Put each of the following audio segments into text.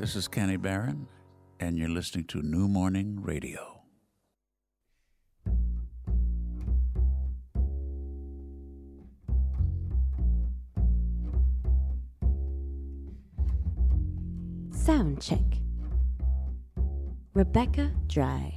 This is Kenny Barron, and you're listening to New Morning Radio. Sound check. Rebecca Dry.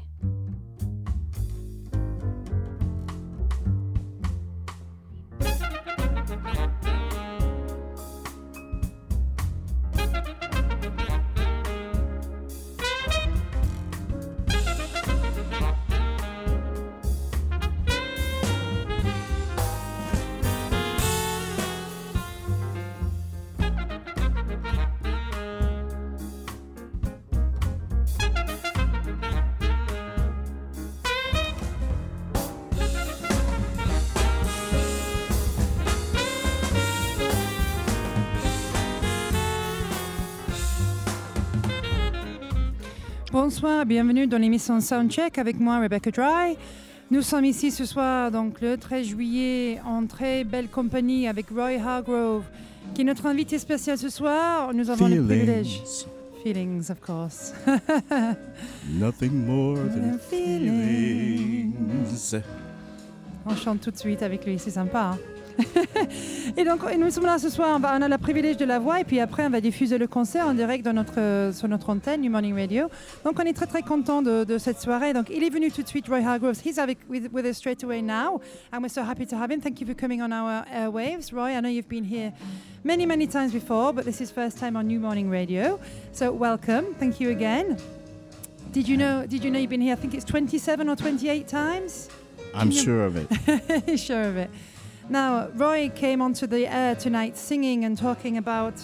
Bienvenue dans l'émission Soundcheck avec moi Rebecca Dry. Nous sommes ici ce soir, donc le 13 juillet, en très belle compagnie avec Roy Hargrove, qui est notre invité spécial ce soir. Nous avons le privilège. Feelings, of course. Nothing more than feelings. On chante tout de suite avec lui, c'est sympa. hein. et donc, et nous sommes là ce soir. On, va- on a le privilège de la voix et puis après, on va diffuser le concert en direct dans notre, sur notre antenne, New Morning Radio. Donc, on est très très content de, de cette soirée. Donc, il est venu tout de suite, Roy Hargroves. He's avec, with, with us straight away now, and we're so happy to have him. Thank you for coming on our airwaves, Roy. I know you've been here many many times before, but this is first time on New Morning Radio. So, welcome. Thank you again. Did you know? Did you know you've been here? I think it's 27 or 28 times? I'm sure of it. sure of it. Now, Roy came onto the air tonight singing and talking about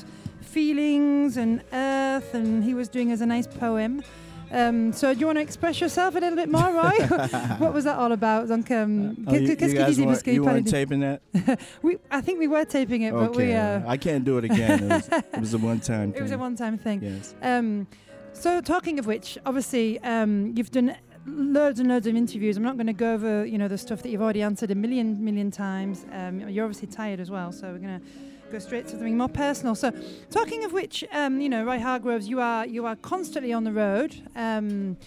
feelings and earth, and he was doing as a nice poem. Um, so, do you want to express yourself a little bit more, Roy? what was that all about? Donc, um, Oh, you, you guys weren't, you weren't taping that? we, I think we were taping it, but we. Okay. Uh, I can't do it again. It was, it was a one-time it was a thing. one-time thing. Yes. Um, so talking of which, obviously, um, you've done loads and loads of interviews. I'm not going to go over, you know, the stuff that you've already answered a million, million times. Um, you're obviously tired as well, so we're going to go straight to something more personal. So, talking of which, um, you know, Roy Hargroves, you are you are constantly on the road. Um,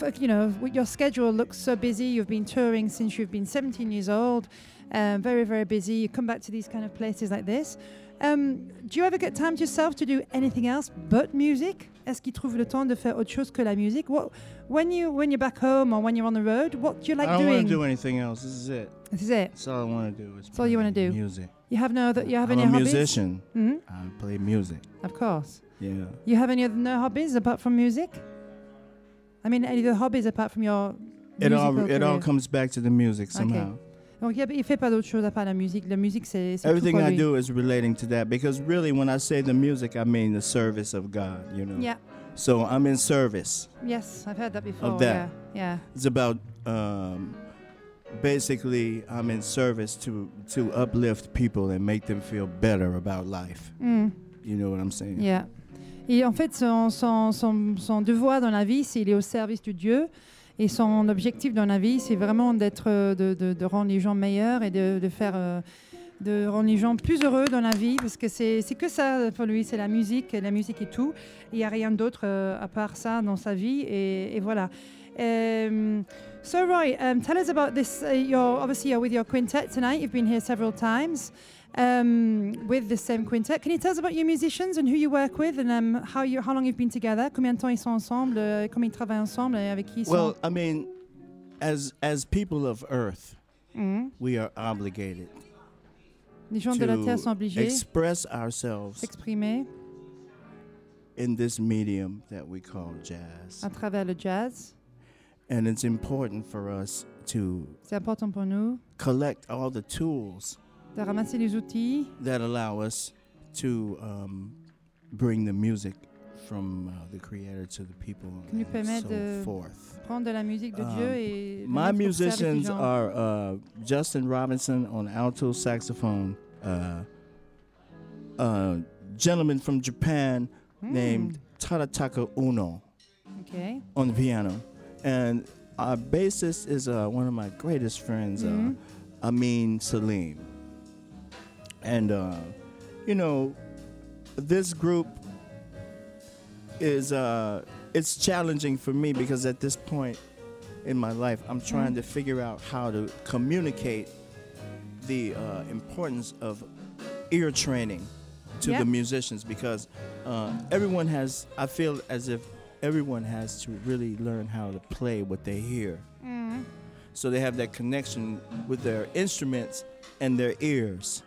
f- you know, your schedule looks so busy. You've been touring since you've been 17 years old. Um, very, very busy. You come back to these kind of places like this. Um, do you ever get time to yourself to do anything else but music? Est-ce qu'il trouve le temps de faire autre chose que la musique? What, when you when you're back home or when you're on the road, what do you like doing? I don't want to do anything else. This is it. This is it. That's all I want to do. Is That's all you wanna do. Music. You have no other. You have I'm any a hobbies? musician. hmm I play music. Of course. Yeah. You have any other no hobbies apart from music? I mean, any other hobbies apart from your It all it all comes back to the music somehow. Donc, il ne fait pas d'autre chose à part la musique. La musique, c'est Everything I do is relating to that because really, when I say the music, I mean the service of God. You know? Yeah. So I'm in service. Yes, I've heard that before. that. Yeah. It's about um, basically I'm in service to to uplift people and make them feel better about life. Yeah. Mm. You know what I'm saying? Yeah. Et en fait, son, son, son, son devoir dans la vie, c'est il est au service de Dieu. Et son objectif dans la vie, c'est vraiment d'être, euh, de, de, de rendre les gens meilleurs et de, de faire, euh, de rendre les gens plus heureux dans la vie, parce que c'est, que ça pour lui, c'est la musique, la musique et tout. Il n'y a rien d'autre euh, à part ça dans sa vie, et, et voilà. Um, so Roy, um, tell us about this. Uh, you're obviously you're with your quintet tonight. You've been here several times um, with the same quintet. Can you tell us about your musicians and who you work with and um, how you how long you've been together? Combien de temps ils sont ensemble? euh, Combien ils travaillent ensemble et avec qui ils Well, sont? I mean, as as people of Earth, Mhm. we are obligated Les gens de la terre sont to obligés express ourselves d'exprimer in this medium that we call jazz, à travers le jazz. and it's important for us to C'est important pour nous collect all the tools de ramasser les outils that allow us to um, bring the music from uh, the creator to the people Qui nous and permet so de forth. prendre de la musique de Um, Dieu et My mettre au service des musicians are uh, Justin Robinson on alto saxophone, uh, a gentleman from Japan Hmm, named Tadataka Uno ok. on piano, and our bassist is uh, one of my greatest friends, uh, Amin Salim. And uh, you know, this group is uh, it's challenging for me because at this point in my life, I'm trying to figure out how to communicate the uh, importance of ear training to Yeah. the musicians because uh, everyone has. I feel as if everyone has to really learn how to play what they hear, Mhm. so they have that connection with their instruments and their ears.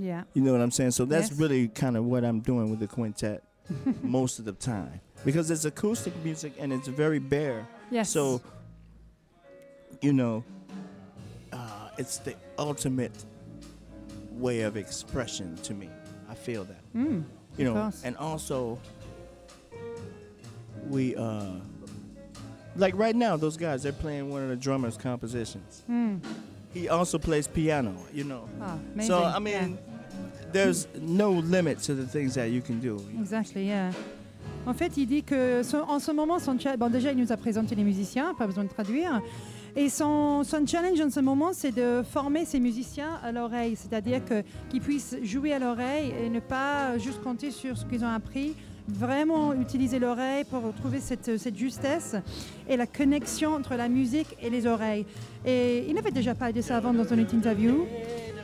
Yeah. You know what I'm saying? So that's Yes. really kind of what I'm doing with the quintet most of the time because it's acoustic music and it's very bare. Yes. So, you know, uh, it's the ultimate way of expression to me. I feel that. Mm. You know, course. and also we uh like right now those guys they're playing one of the drummer's compositions. Mm. He also plays piano, you know. Amazing. So I Yeah. There's no limit to the things that you can do. Exactly, yeah. En fait, il dit que son- en ce moment, son bon, déjà, il nous a présenté les musiciens, pas besoin de traduire. Et son, son challenge en ce moment, c'est de former ces musiciens à l'oreille, c'est-à-dire qu'ils puissent jouer à l'oreille et ne pas juste compter sur ce qu'ils ont appris, vraiment utiliser l'oreille pour trouver cette, cette justesse et la connexion entre la musique et les oreilles. Et il n'avait déjà pas dit ça avant dans une interview,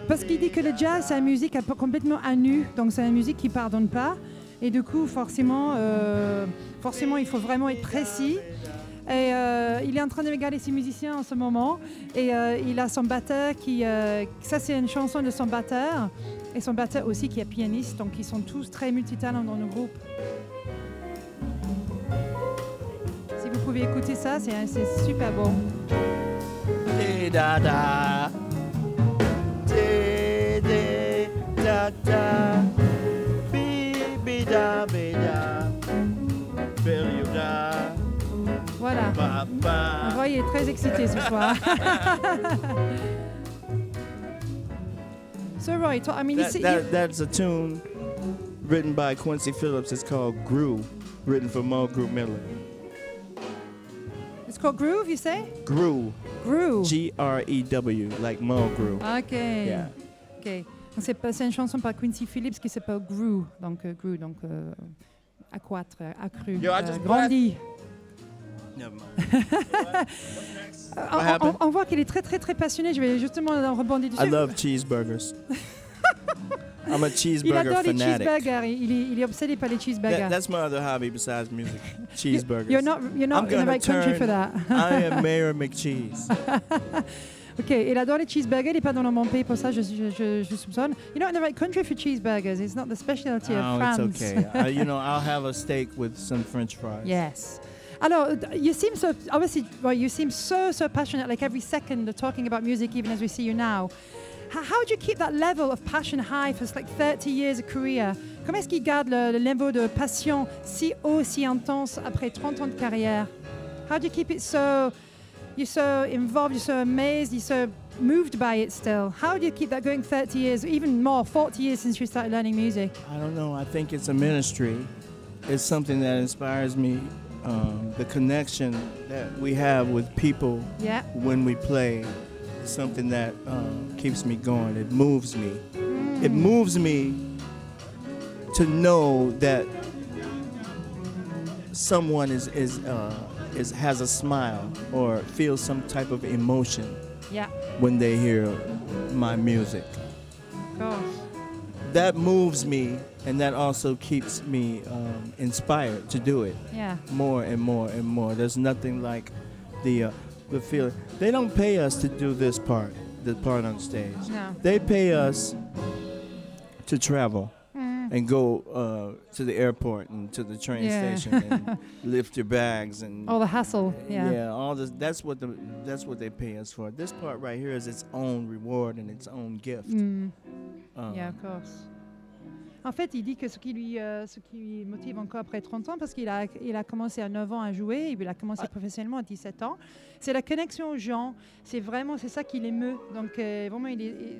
parce qu'il dit que le jazz, c'est une musique complètement à nu, donc c'est une musique qui pardonne pas. Et du coup, forcément, euh, forcément, il faut vraiment être précis. Et euh, il est en train de regarder ses musiciens en ce moment. Et euh, il a son batteur qui. ça, c'est une chanson de son batteur. Et son batteur aussi qui est pianiste. Donc, ils sont tous très multitalents dans le groupe. Si vous pouvez écouter ça, c'est super beau. Dee da da da. Bee bee da bee da. Bill you da. Voilà. Roy est très excité ce soir. so, Roy, I mean, That, that, that's a tune written by Quincy Phillips. It's called Grew, written for Mulgrew Miller. it's called Groove, you say? Grew, Groove. G R E W, like Mulgrew. Ok. Yeah. Ok. C'est pas- c'est une chanson par Quincy Phillips qui s'appelle Grew. Donc, euh, Grew, donc euh, accroître, euh, accru, Yo, I euh, just grandi. Never mind. On- happened? on, on voit qu'il est très, très, très passionné. Je vais justement rebondir dessus. I love cheeseburgers. I'm a Il cheeseburger adore les fanatic. cheeseburgers. Il est, il est obsédé par les cheeseburgers. That, that's my other hobby besides music. Cheeseburgers. You're not, you're not I'm in the right country turn- for that. I am Mayor McCheese. Ok, il adore les cheeseburgers. Il n'est pas dans mon pays pour ça, je, je, je, je soupçonne. You're not in the right country for cheeseburgers. It's not the specialty of oh, France. it's okay. I, you know, I'll have a steak with some French fries. Yes. Alors, uh, you seem so obviously. Well, you seem so so passionate. Like every second, talking about music, even as we see you now. How, how do you keep that level of passion high for like 30 years of career? Comment est-ce qu'il garde le, le niveau de passion si haut, si intense après 30 ans de carrière? How do you keep it so? You're so involved. You're so amazed. You're so moved by it still. How do you keep that going 30 years, even more, 40 years since you started learning music? I don't know. I think it's a ministry. It's something that inspires me. Um, the connection that we have with people Yeah. when we play is something that um, keeps me going. It moves me. It moves me to know that someone is is uh, is has a smile or feels some type of emotion Yeah. when they hear my music. Of course. That moves me, and that also keeps me um, inspired to do it Yeah. more and more and more. There's nothing like the uh, the feeling. They don't pay us to do this part, the part on stage. No. They pay us to travel. And go uh, to the airport and to the train Yeah. station and lift your bags and All the hassle. Yeah. all this. That's what the that's what they pay us for. This part right here is its own reward and its own gift. Mm. Um, Yeah, of course. En fait, il dit que ce qui lui, euh, ce qui lui motive encore après 30 ans, parce qu'il a, il a commencé à 9 ans à jouer, il a commencé Ah. professionnellement à 17 ans, c'est la connexion aux gens. C'est vraiment, c'est ça qui l'émeut. Donc, euh, vraiment,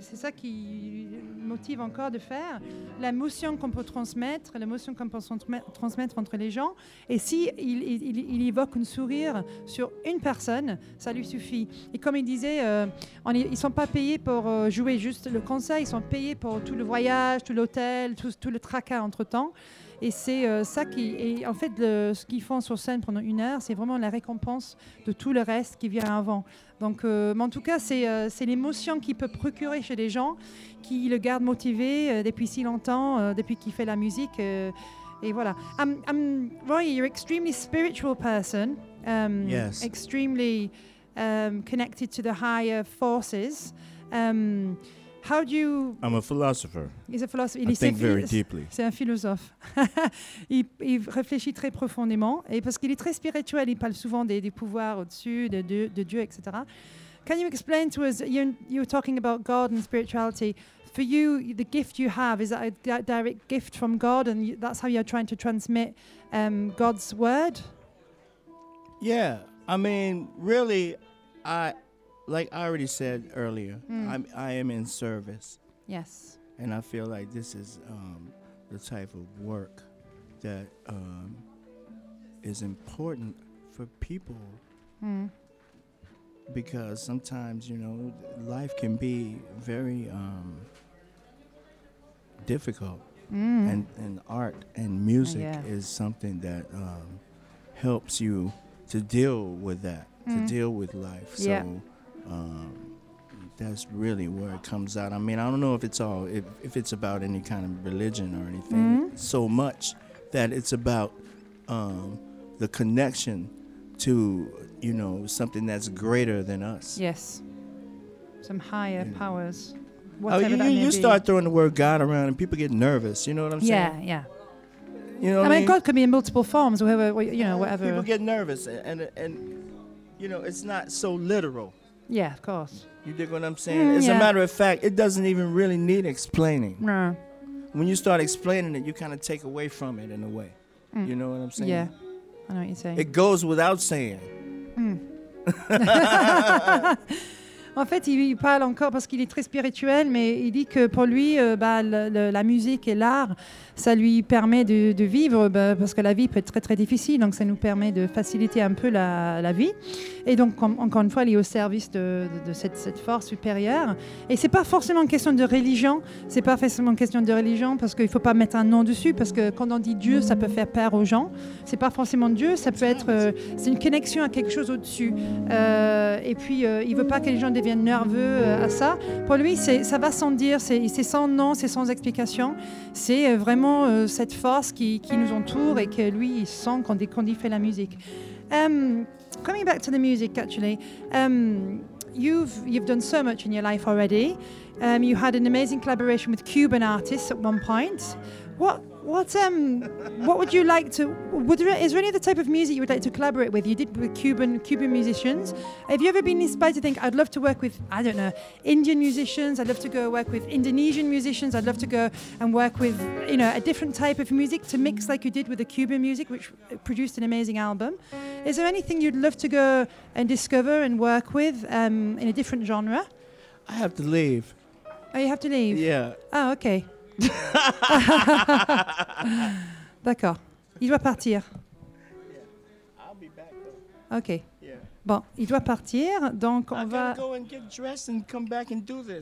c'est ça qui motive encore de faire. L'émotion qu'on peut transmettre, l'émotion qu'on peut transmet- transmettre entre les gens. Et si il, évoque un sourire sur une personne, ça lui suffit. Et comme il disait, euh, on ils sont pas payés pour euh, jouer juste le concert, ils sont payés pour tout le voyage, tout l'hôtel, tout le tracas entre temps. Et c'est euh, ça qui. Et en fait, le- ce qu'ils font sur scène pendant une heure, c'est vraiment la récompense de tout le reste qui vient avant. Donc, euh, mais en tout cas, c'est euh, l'émotion qu'il peut procurer chez les gens qui le gardent motivé euh, depuis si longtemps, depuis qu'il fait la musique. et voilà. Roy, you're extremely spiritual person. Um, Yes. Extremely um, connected to the higher forces. Um, how do you. I'm a philosopher. He's a philosopher. I il think est- very deeply. c'est un philosophe. il, il réfléchit très profondément et parce qu'il est très spirituel, il parle souvent des, des pouvoirs au-dessus, de, Dieu- de Dieu, etc. Can you explain to us? You, you were talking about God and spirituality. For you, the gift you have is that a di- direct gift from God, and you, that's how you're trying to transmit um, God's word? Yeah, I mean, really, I like I already said earlier. Mm. I'm I am in service, Yes. and I feel like this is um, the type of work that um, is important for people Mm. because sometimes you know life can be very um, difficult, Mm. and and art and music yeah. is something that um, helps you to deal with that, Mm. to deal with life. Yeah. Um, that's really where it comes out. I mean, I don't know if it's all if, if it's about any kind of religion or anything Mhm. so much that it's about um, the connection to you know something that's greater than us. Yes. Some higher Yeah. powers. Oh, Whatever you, you, you start throwing the word God around and people get nervous. You know what I'm Yeah, saying? yeah. yeah. You know I mean, God could be in multiple forms, or whoever, you know, whatever. People get nervous, and, and and you know it's not so literal. Yeah, of course. You dig what I'm saying? Mm, As yeah. a matter of fact, it doesn't even really need explaining. No. When you start explaining it, you kind of take away from it in a way. Mm. You know what I'm saying? Yeah, I know what you're saying. It goes without saying. Hmm. en fait, il, parle encore parce qu'il est très spirituel, mais il dit que pour lui, euh, bah, la musique et l'art, ça lui permet de, vivre, bah, parce que la vie peut être très très difficile, donc ça nous permet de faciliter un peu la, vie. Et donc, encore une fois, il est au service de, cette, force supérieure. Et c'est pas forcément une question de religion, c'est pas forcément une question de religion, parce qu'il faut pas mettre un nom dessus, parce que quand on dit Dieu, ça peut faire peur aux gens. C'est pas forcément Dieu, ça peut être, euh, c'est une connexion à quelque chose au-dessus. Euh, et puis, il veut pas que les gens nerveux euh, à ça. Pour lui, ça va sans dire, c'est, sans nom, c'est sans explication. C'est euh, vraiment euh, cette force qui, qui nous entoure et que lui, il sent quand il fait la musique. Um, coming back to the music, actually, um, you've you've done so much in your life already. Um, you had an amazing collaboration with Cuban artists at one point. What what um what would you like to? Would there, is there any other type of music you would like to collaborate with? You did with Cuban Cuban musicians. Have you ever been inspired to think I'd love to work with I don't know Indian musicians? I'd love to go work with Indonesian musicians. I'd love to go and work with you know a different type of music to mix like you did with the Cuban music, which produced an amazing album. Is there anything you'd love to go and discover and work with um, in a different genre? I have to leave. Oh, you have to leave. Yeah. Ah, ok. D'accord. Il doit partir. Ok. Bon, il doit partir, donc on va.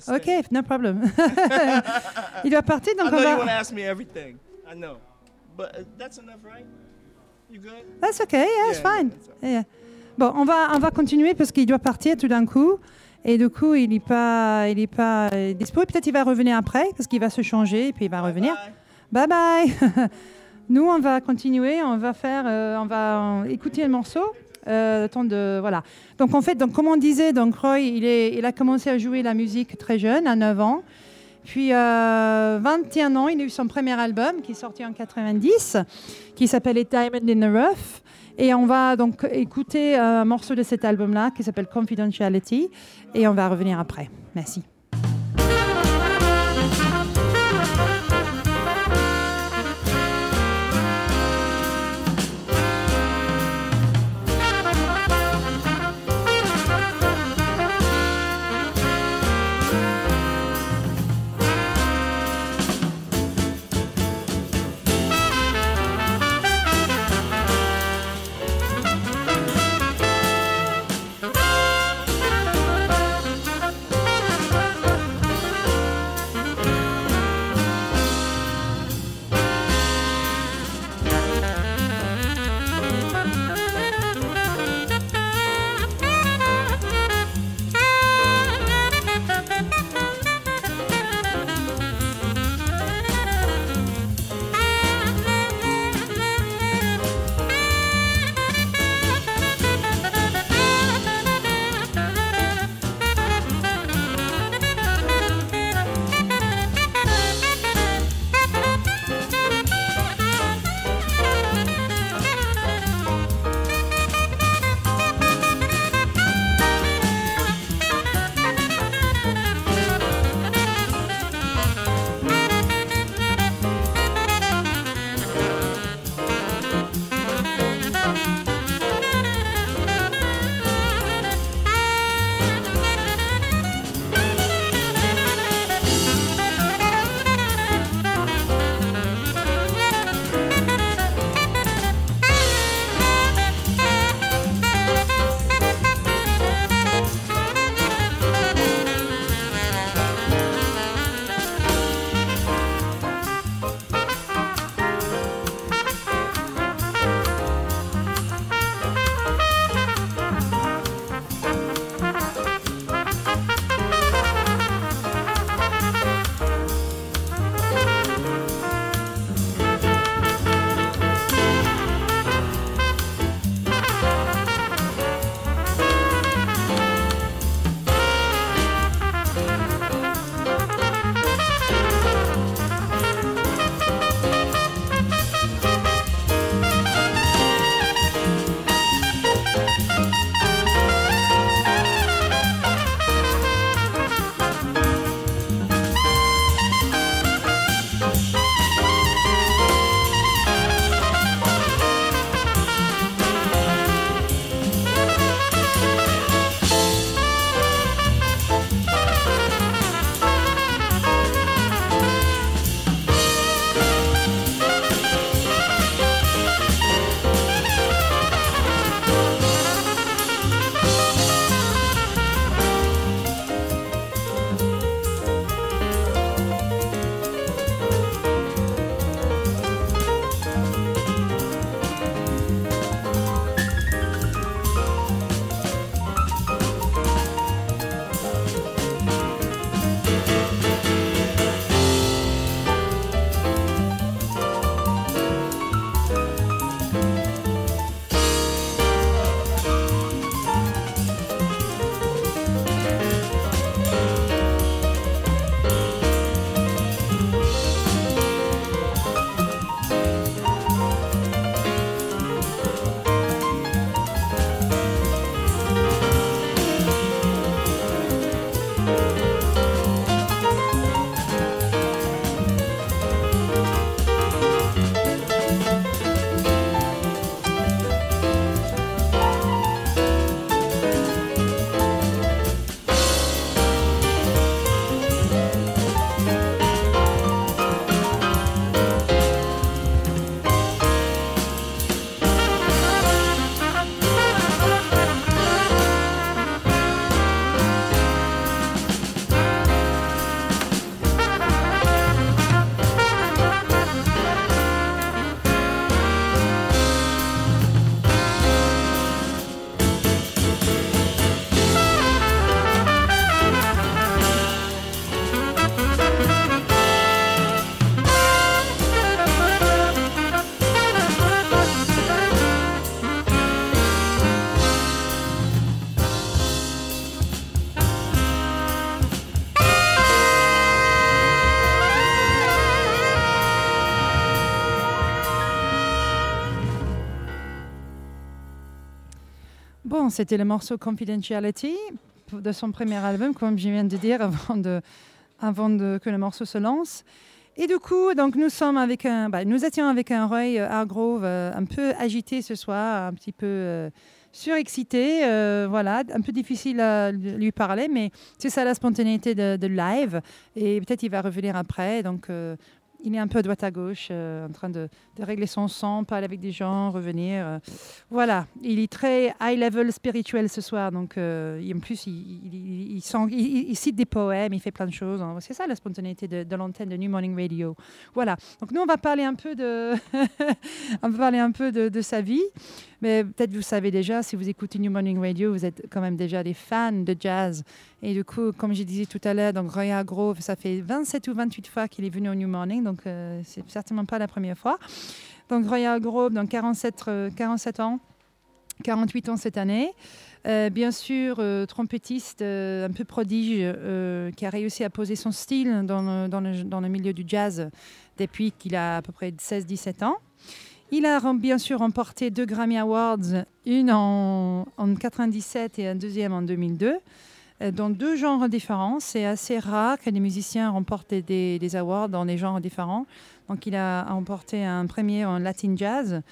Ok, no problem. il doit partir, donc on va. want to ask me everything. I know, but uh, that's enough, right? You good? That's okay, yeah, it's Yeah, yeah, fine. that's all right. Yeah. Bon, on va, on va continuer parce qu'il doit partir tout d'un coup. Et du coup, il n'est pas, il est pas euh, dispo. Peut-être il va revenir après parce qu'il va se changer et puis il va revenir. Bye. Bye bye. Nous, on va continuer, on va faire, euh, on va euh, écouter le morceau. Euh, le temps de voilà. Donc en fait, donc comme on disait, donc Roy, il est, il a commencé à jouer la musique très jeune, à 9 ans. Puis euh, 21 ans, il a eu son premier album qui est sorti en 90, qui s'appelle Diamond in the Rough. Et on va donc écouter un morceau de cet album-là qui s'appelle Confidentiality. Et on va revenir après. Merci. C'était le morceau Confidentiality de son premier album, comme je viens de dire, avant, de, avant de, que le morceau se lance. Et du coup, donc nous sommes avec un, bah, nous étions avec un Roy Hargrove un peu agité ce soir, un petit peu surexcité, voilà, un peu difficile à lui parler, mais c'est ça la spontanéité de, live. Et peut-être il va revenir après, donc il est un peu à droite à gauche, euh, en train de, régler son son, parler avec des gens, revenir. Euh. voilà, il est très high level spirituel ce soir, donc euh, en plus il, cite des poèmes, il fait plein de choses. Hein. C'est ça la spontanéité de, l'antenne de New Morning Radio. Voilà, donc nous on va parler un peu de, on va parler un peu de sa vie. Mais peut-être vous savez déjà, si vous écoutez New Morning Radio, vous êtes quand même déjà des fans de jazz. Et du coup, comme je disais tout à l'heure, donc Roy Grove, ça fait 27 ou 28 fois qu'il est venu au New Morning, euh, c'est certainement pas la première fois. Donc Roy Grove, donc 47, 47 ans, 48 ans cette année. Euh, bien sûr, euh, trompettiste un peu prodige qui a réussi à poser son style dans le, milieu du jazz depuis qu'il a à peu près 16-17 ans. Il a bien sûr remporté deux Grammy Awards, une en, 1997 et un deuxième en 2002, euh, dans deux genres différents. C'est assez rare que des musiciens remportent des, awards dans des genres différents. Donc il a remporté un premier en Latin Jazz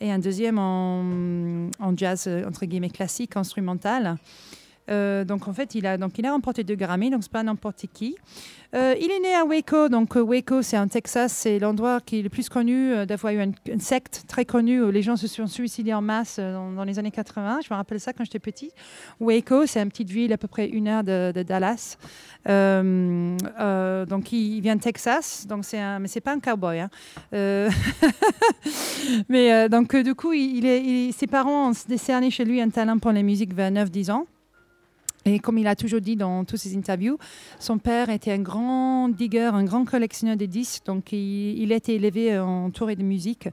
et un deuxième en, en jazz, entre guillemets, classique, instrumental. Euh, donc en fait, il a, donc, il a remporté deux Grammy, donc c'est pas n'importe qui. Euh, il est né à Waco, donc euh, Waco c'est en Texas, c'est l'endroit qui est le plus connu d'avoir eu une, secte très connue où les gens se sont suicidés en masse dans, les années 80. Je me rappelle ça quand j'étais petit. Waco, c'est une petite ville à peu près une heure de, Dallas. donc il, vient de Texas, donc c'est un, mais c'est pas un cowboy. Hein. mais donc du coup, ses parents ont décerné chez lui un talent pour la musique vers 9-10 ans. Et comme il a toujours dit dans toutes ses interviews, son père était un grand digger, un grand collectionneur de disques. Donc, il, a été élevé entouré de musique.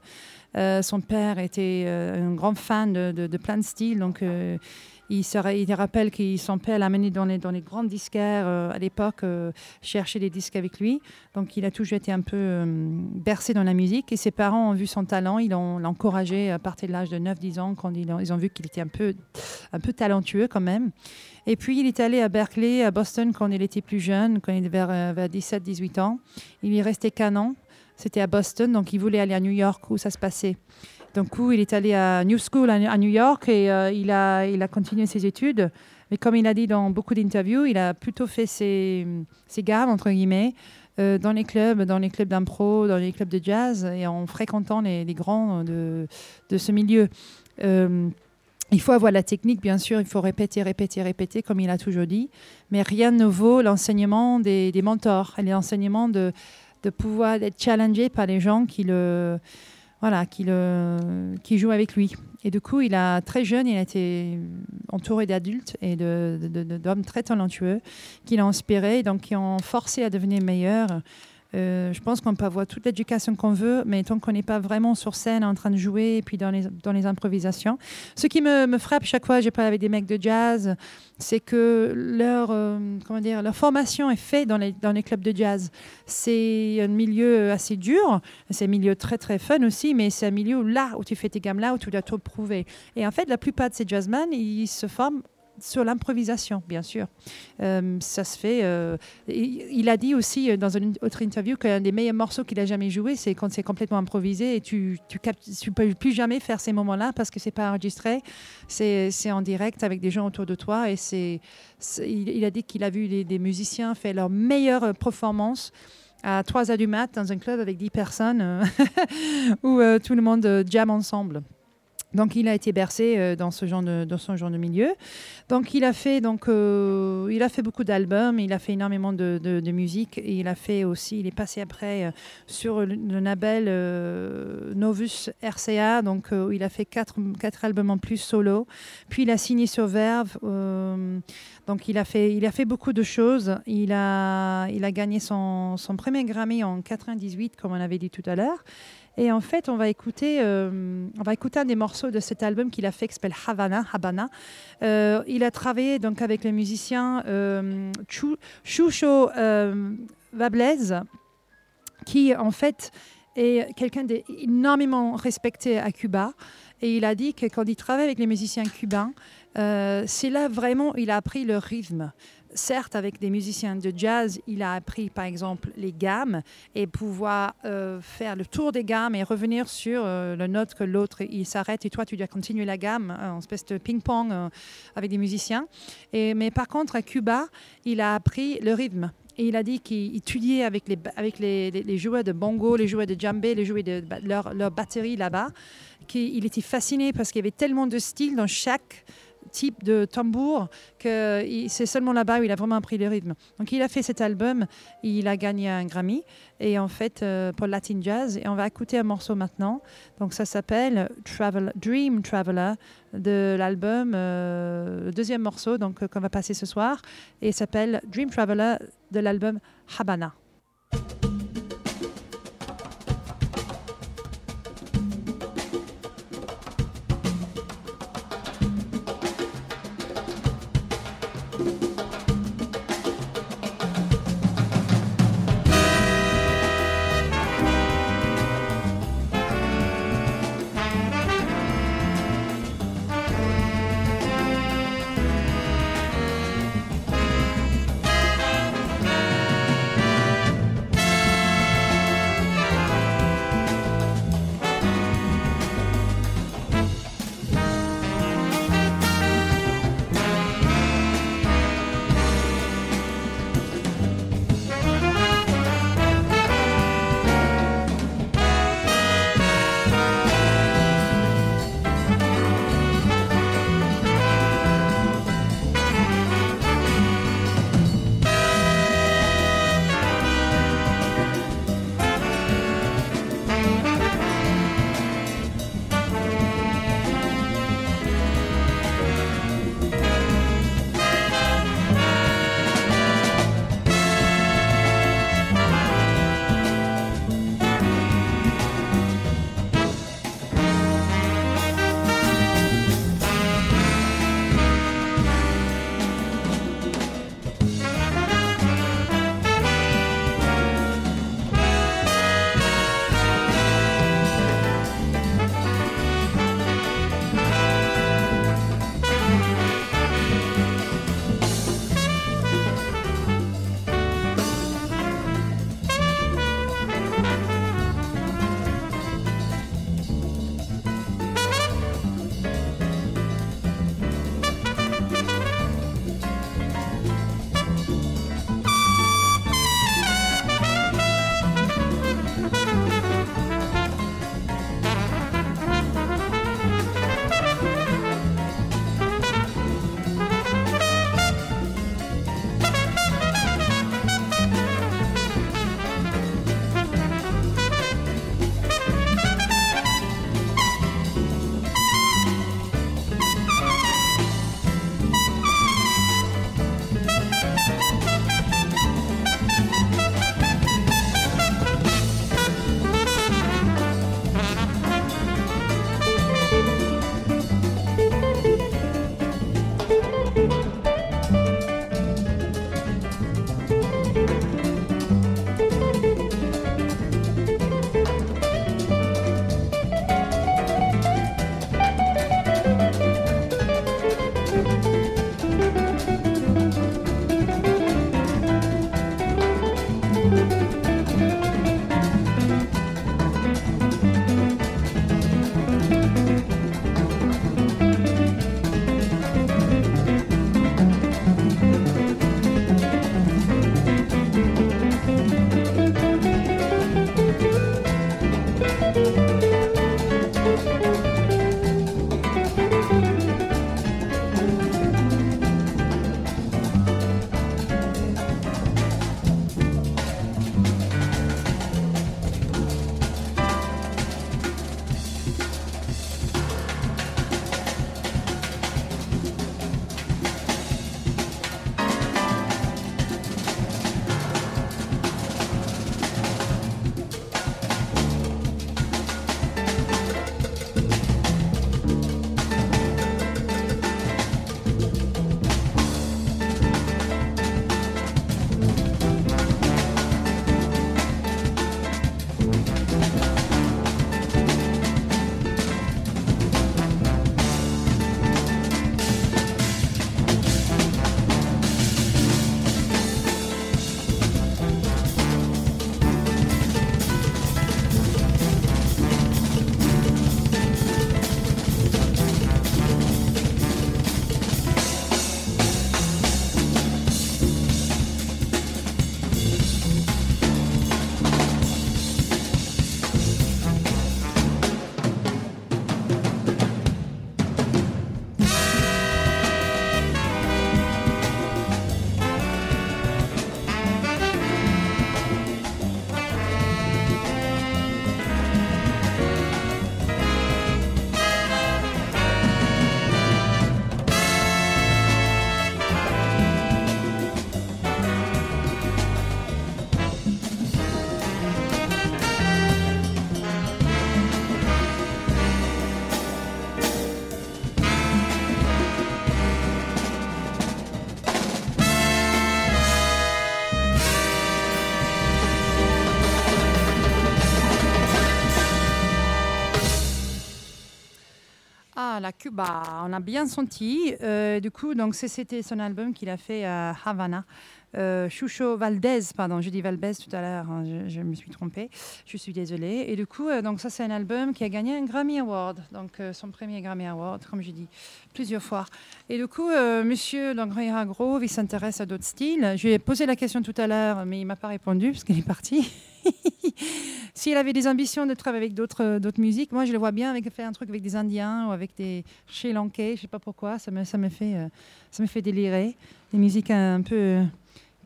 Euh, son père était euh, un grand fan de, plein de styles. Donc, euh, il, il rappelle que son père l'a amené dans les, dans grandes disquaires à l'époque, chercher des disques avec lui. Donc, il a toujours été un peu bercé dans la musique. Et ses parents ont vu son talent. Ils l'ont encouragé à partir de l'âge de 9-10 ans, quand ils ont, vu qu'il était un peu talentueux quand même. Et puis, il est allé à Berkeley, à Boston, quand il était plus jeune, quand il était vers, euh, vers 17-18 ans. Il y restait qu'un an. C'était à Boston, donc il voulait aller à New York, où ça se passait. Donc, il est allé à New School à New York et euh, il, a, continué ses études. Mais comme il a dit dans beaucoup d'interviews, il a plutôt fait ses, ses gammes, entre guillemets, euh, dans les clubs, dans les clubs d'impro, dans les clubs de jazz et en fréquentant les, grands de ce milieu. Il faut avoir la technique, bien sûr, il faut répéter, répéter, répéter, comme il a toujours dit, mais rien ne vaut l'enseignement des, mentors l'enseignement de, de pouvoir être challengé par les gens qui, le, voilà, qui, le, qui jouent avec lui. Et du coup, il a très jeune, il a été entouré d'adultes et d'hommes de, de, très talentueux qui l'ont inspiré, donc qui ont forcé à devenir meilleur. Euh, je pense qu'on peut avoir toute l'éducation qu'on veut, mais tant qu'on n'est pas vraiment sur scène en train de jouer et puis dans les, dans les improvisations. Ce qui me, frappe chaque fois je parle avec des mecs de jazz, c'est que leur, euh, comment dire, leur formation est faite dans les, dans les clubs de jazz. C'est un milieu assez dur, c'est un milieu très très fun aussi, mais c'est un milieu là où tu fais tes gammes là, où tu dois te prouver. Et en fait, la plupart de ces jazzmen, ils se forment sur l'improvisation, bien sûr. Euh, ça se fait. Euh, il, a dit aussi euh, dans une autre interview qu'un des meilleurs morceaux qu'il a jamais joué, c'est quand c'est complètement improvisé et tu tu, tu peux plus jamais faire ces moments-là parce que c'est pas enregistré, c'est en direct avec des gens autour de toi et c'est il, a dit qu'il a vu des, musiciens faire leur meilleure performance à 3 heures du mat dans un club avec 10 personnes où tout le monde jam ensemble. Donc, il a été bercé euh, dans ce genre de, dans ce genre de milieu. Donc, il a fait, donc, euh, il a fait beaucoup d'albums, il a fait énormément de, musique. Il a fait aussi, il est passé après euh, sur le, label Novus RCA. Donc, il a fait quatre, quatre albums en plus solo. Puis, il a signé sur Verve. Donc, il a, fait, il a fait beaucoup de choses. Il a, il a gagné son, son premier Grammy en 98, comme on avait dit tout à l'heure. Et en fait, on va écouter, euh, on va écouter un des morceaux de cet album qu'il a fait qui s'appelle Havana. Habana. Euh, il a travaillé donc avec le musicien euh, Chucho euh, Vablez, qui en fait est quelqu'un d'énormément respecté à Cuba. Et il a dit que quand il travaille avec les musiciens cubains, euh, c'est là vraiment il a appris le rythme. Certes, avec des musiciens de jazz, il a appris par exemple les gammes et pouvoir euh, faire le tour des gammes et revenir sur euh, la note que l'autre il s'arrête et toi tu dois continuer la gamme euh, en espèce de ping-pong euh, avec des musiciens. Mais par contre, à Cuba, il a appris le rythme. Et il a dit qu'il étudiait avec, les, joueurs de bongo, les joueurs de djembé, les joueurs de leur, leur batterie là-bas, qu'il était fasciné parce qu'il y avait tellement de styles dans chaque type de tambour que c'est seulement là-bas où il a vraiment appris le rythme. Donc il a fait cet album, il a gagné un Grammy et en fait euh, pour Latin Jazz et on va écouter un morceau maintenant. Donc ça s'appelle Travel, Dream Traveler de l'album, euh, le deuxième morceau donc euh, qu'on va passer ce soir et s'appelle Dream Traveler de l'album Habana. Cuba. On a bien senti. Euh, du coup, donc c'était son album qu'il a fait à Havana. Euh, Valdez, pardon, je dis Valdez tout à l'heure, hein, je, me suis trompée, je suis désolée. Et du coup, euh, donc ça c'est un album qui a gagné un Grammy Award, donc euh, son premier Grammy Award, comme je dis plusieurs fois. Et du coup, Monsieur Ray Grove, il s'intéresse à d'autres styles. Je lui ai posé la question tout à l'heure, mais il m'a pas répondu parce qu'il est parti. S'il avait des ambitions de travailler avec d'autres d'autres musiques, moi je le vois bien avec faire un truc avec des Indiens ou avec des Sri Lankais, je sais pas pourquoi, ça me ça me fait ça me fait délirer. Des musiques un peu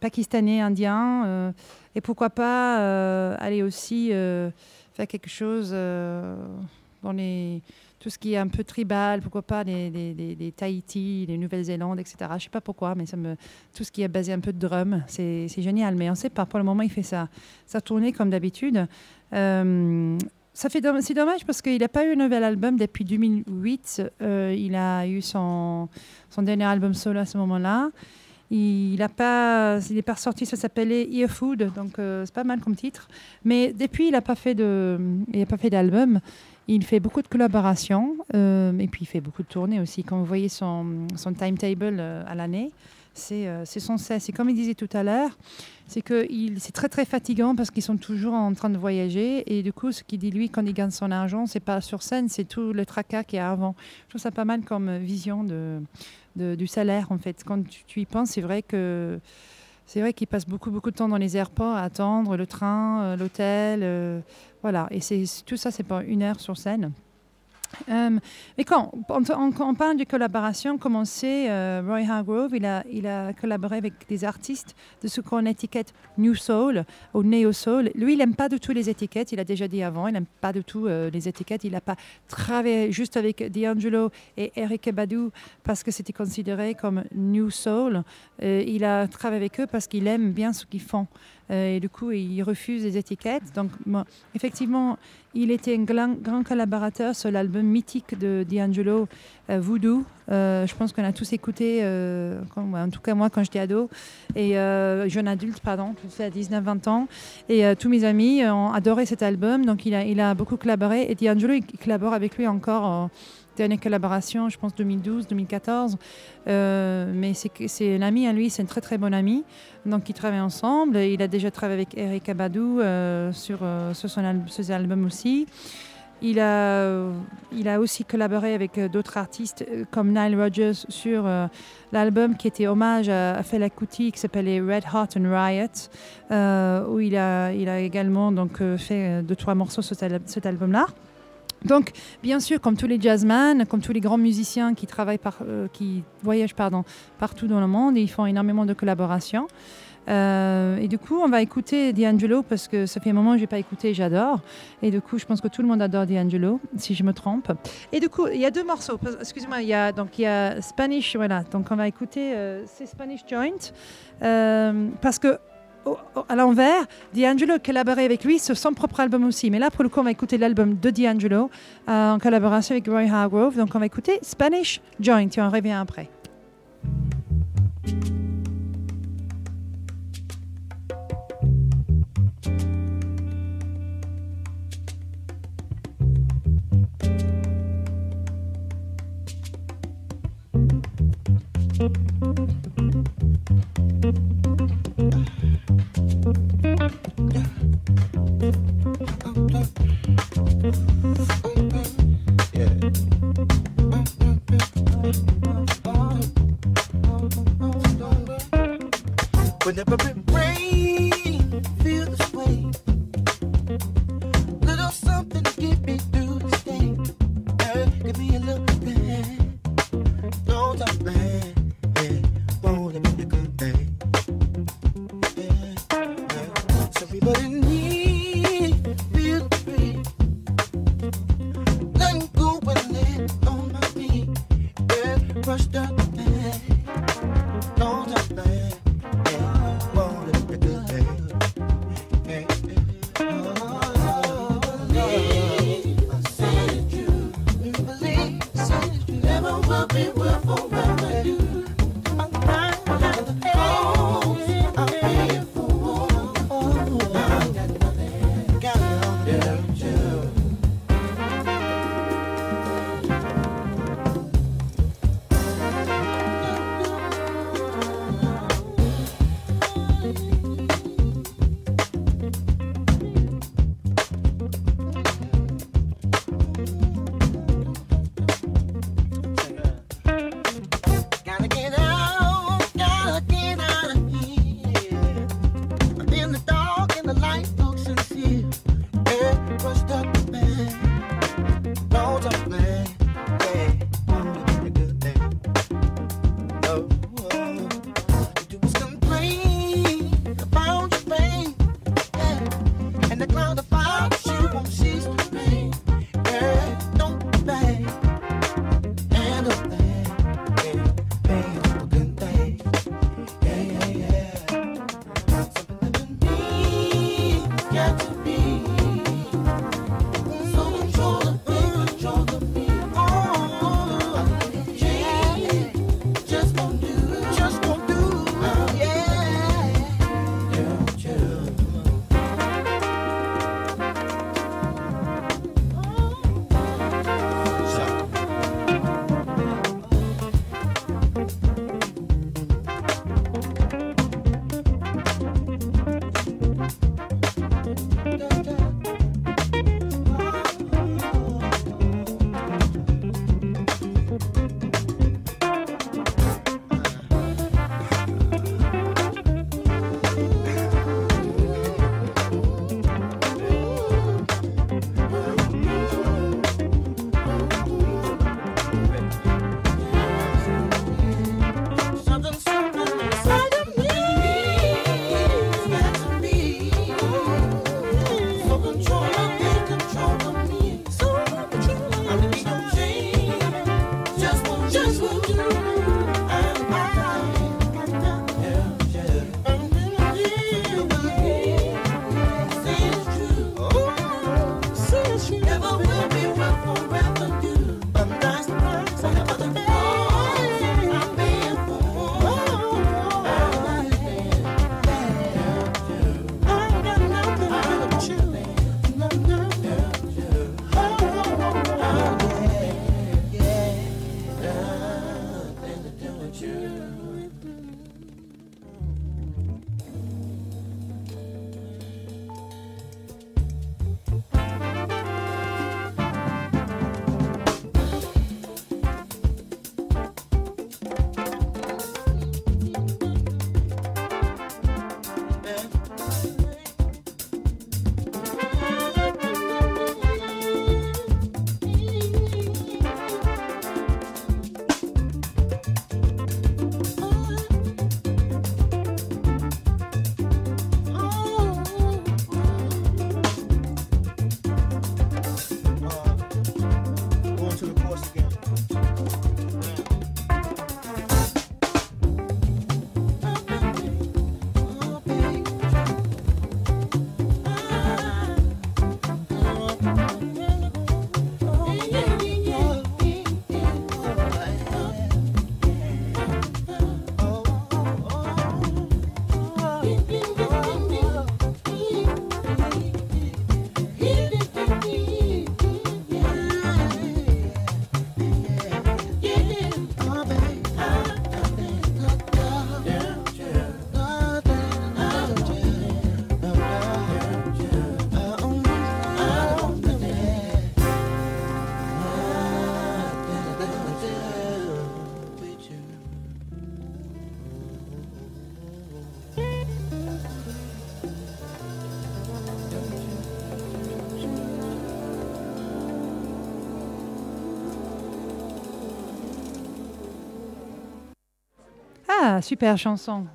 pakistanais, indien. Euh, et pourquoi pas euh, aller aussi euh, faire quelque chose dans les, tout ce qui est un peu tribal, pourquoi pas les, Tahiti, les Nouvelle-Zélande, etc. Je ne sais pas pourquoi, mais tout ce qui est basé un peu de drum, c'est génial. Mais on ne sait pas, pour le moment, il fait ça, ça tournait comme d'habitude. ça fait c'est dommage parce qu'il n'a pas eu un nouvel album depuis 2008. il a eu son, dernier album solo à ce moment-là. Il n'est pas, pas sorti, ça s'appelait Ear Food, donc euh, c'est pas mal comme titre. Mais depuis, il n'a pas pas fait d'album. Il fait beaucoup de collaborations euh, et puis il fait beaucoup de tournées aussi. Quand vous voyez son, son timetable euh, à l'année, c'est son cesse. Et comme il disait tout à l'heure, c'est que c'est très très fatigant parce qu'ils sont toujours en train de voyager. Et du coup, ce qu'il dit lui quand il gagne son argent, c'est pas sur scène, c'est tout le tracas qu'il y a avant. Je trouve ça pas mal comme vision de, du salaire en fait. Quand tu, y penses, c'est vrai que c'est vrai qu'il passe beaucoup beaucoup de temps dans les aéroports à attendre le train, euh, l'hôtel, euh, voilà. Et c'est tout ça, c'est pas une heure sur scène. Euh, mais quand on, parle de collaboration, comme on sait, euh, Roy Hargrove, il a, il a collaboré avec des artistes de ce qu'on étiquette New Soul ou Neo Soul. Lui, il n'aime pas du tout les étiquettes, il a déjà dit avant, il n'aime pas du tout euh, les étiquettes. Il n'a pas travaillé juste avec D'Angelo et Eric Badu parce que c'était considéré comme New Soul. il a travaillé avec eux parce qu'il aime bien ce qu'ils font. Et du coup, il refuse les étiquettes. Donc, effectivement, il était un grand, collaborateur sur l'album mythique de D'Angelo, euh, Voodoo. Euh, je pense qu'on a tous écouté, euh, en tout cas moi quand j'étais ado, et jeune adulte, pardon, fait à 19-20 ans. Et tous mes amis ont adoré cet album, donc il a, il a beaucoup collaboré. Et D'Angelo, il collabore avec lui encore dernière collaboration, je pense 2012, 2014. Euh, mais c'est un ami à lui, c'est un très très bon ami. Donc ils travaillent ensemble. Il a déjà travaillé avec Eric Abadou euh, sur, euh, sur son album aussi. Il a, il a aussi collaboré avec d'autres artistes comme Nile Rodgers sur l'album qui était hommage à, Kuti qui s'appelait Red Hot and Riot, où il a, il a également donc, fait deux, trois morceaux sur cet album-là. Donc, bien sûr, comme tous les jazzmen, comme tous les grands musiciens qui travaillent euh, qui voyagent pardon, partout dans le monde, ils font énormément de collaborations. Euh, et du coup, on va écouter D'Angelo parce que ça fait un moment que je n'ai pas écouté j'adore. Et du coup, je pense que tout le monde adore D'Angelo, si je me trompe. Et du coup, il y a deux morceaux. Excusez-moi, il y a donc y a Spanish, voilà. Donc on va écouter euh, c'est Spanish Joint parce que à l'envers, D'Angelo a collaboré avec lui sur son propre album aussi. Mais là, pour le coup, on va écouter l'album de D'Angelo euh, en collaboration avec Roy Hargrove. Donc, on va écouter Spanish Joint et on revient après. Ah, super chanson.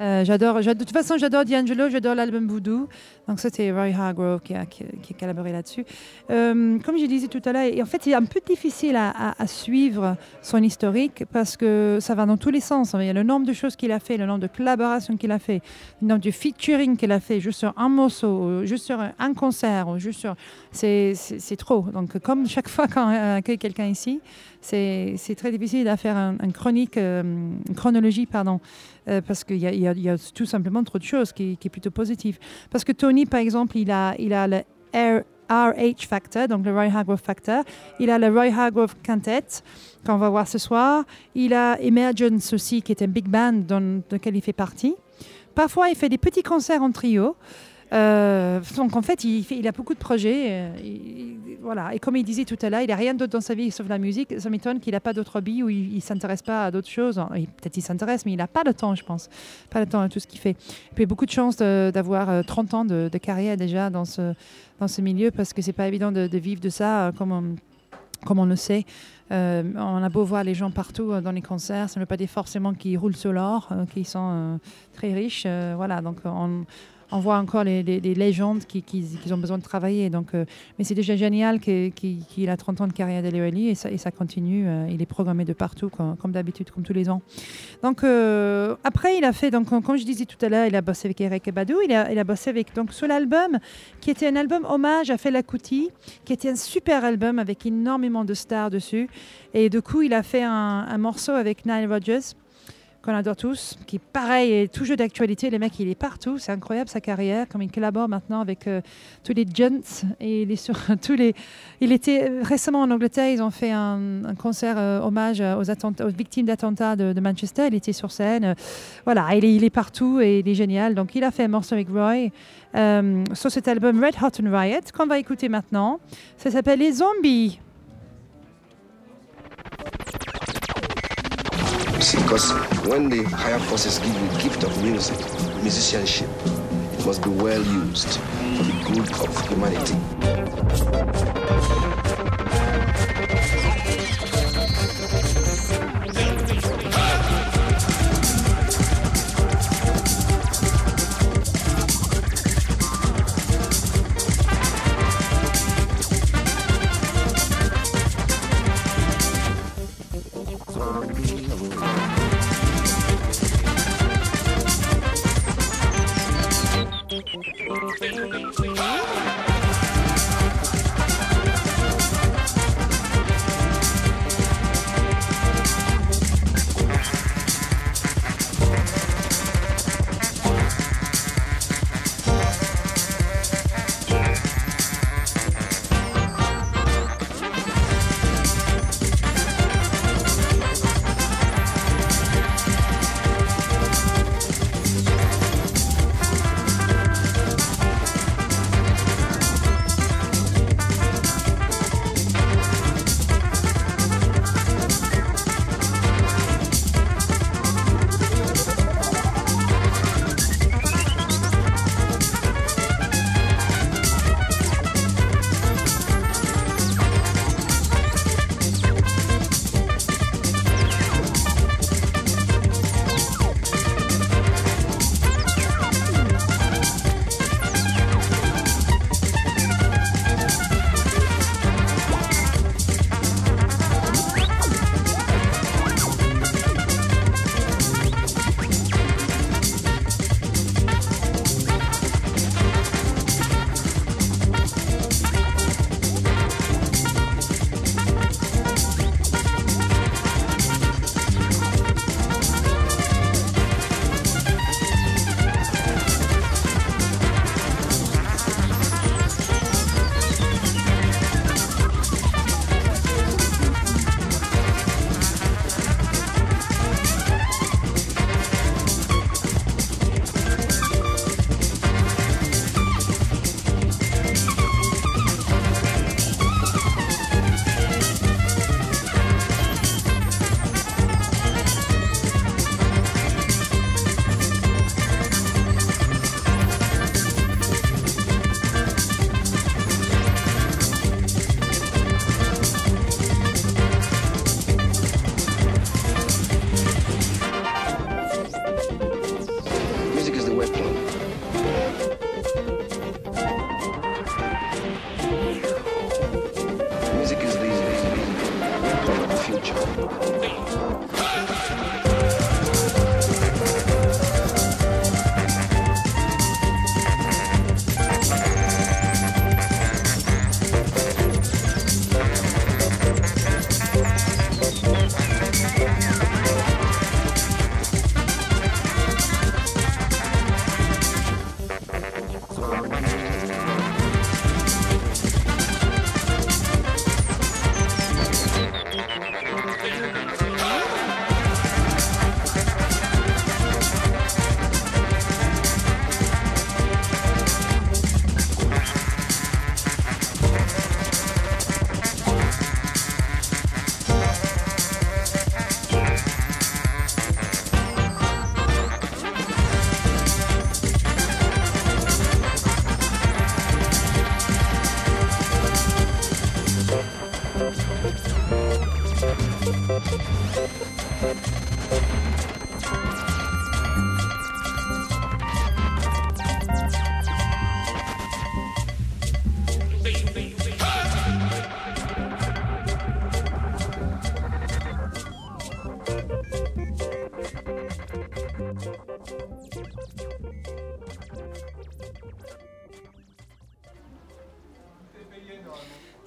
Euh, de toute façon, j'adore D'Angelo, j'adore l'album Voodoo. Donc, c'était Roy Hargrove qui a, qui collaboré là-dessus. Euh, comme je disais tout à l'heure, en fait, c'est un peu difficile à, à- à suivre son historique parce que ça va dans tous les sens. Il y a le nombre de choses qu'il a fait, le nombre de collaborations qu'il a fait, le nombre de featuring qu'il a fait juste sur un morceau, juste sur un, concert, juste sur. C'est, trop. Donc, comme chaque fois quand on accueille quelqu'un ici, c'est, très difficile de faire un, chronique, euh, une chronologie, pardon, euh, parce qu'il y a, tout simplement trop de choses qui, qui est plutôt positive. Parce que Tony, par exemple, il a, il a RH Factor, donc le Roy Hargrove Factor. Il a le Roy Hargrove Quintet, qu'on va voir ce soir. Il a Emergence aussi, qui est un big band dans lequel il fait partie. Parfois, il fait des petits concerts en trio. Euh, donc en fait, il, a beaucoup de projets. euh, il- voilà. Et comme il disait tout à l'heure, il n'a rien d'autre dans sa vie sauf la musique. Ça m'étonne qu'il n'a pas d'autres hobbies ou il ne s'intéresse pas à d'autres choses. Peut-être il s'intéresse, mais il n'a pas le temps, je pense. Pas le temps à tout ce qu'il fait. Et puis beaucoup de chance d'avoir euh, 30 ans de, carrière déjà dans ce, milieu parce que c'est pas évident de, vivre de ça euh, comme on, le sait. Euh, on a beau voir les gens partout euh, dans les concerts, ça ne veut pas dire forcément qu'ils roulent sur l'or, euh, qu'ils sont euh, très riches. euh, voilà, donc on, on voit encore les, légendes qui, ont besoin de travailler. Donc, euh, mais c'est déjà génial qu'il qu'il a 30 ans de carrière d'Elioli et ça, et ça continue. euh, il est programmé de partout, comme, d'habitude, comme tous les ans. Donc, euh, après, il a fait, donc, comme je disais tout à l'heure, il a bossé avec Eric Badou. Il a, bossé avec, donc, sur l'album, qui était un album hommage à Fela qui était un super album avec énormément de stars dessus. Et du coup, il a fait un, un morceau avec Nile Rodgers qu'on adore tous, qui pareil est toujours d'actualité. Le mec, il est partout, c'est incroyable sa carrière, comme il collabore maintenant avec euh, tous les Gents et il est sur tous les. Il était euh, récemment en Angleterre, ils ont fait un, concert euh, hommage aux, victimes d'attentats de, Manchester. Il était sur scène, voilà, il est, il est partout et il est génial. Donc il a fait un morceau avec Roy sur cet album Red Hot and Riot qu'on va écouter maintenant. Ça s'appelle Les Zombies. You see, because when the higher forces give you the gift of music, musicianship, it must be well used for the good of humanity.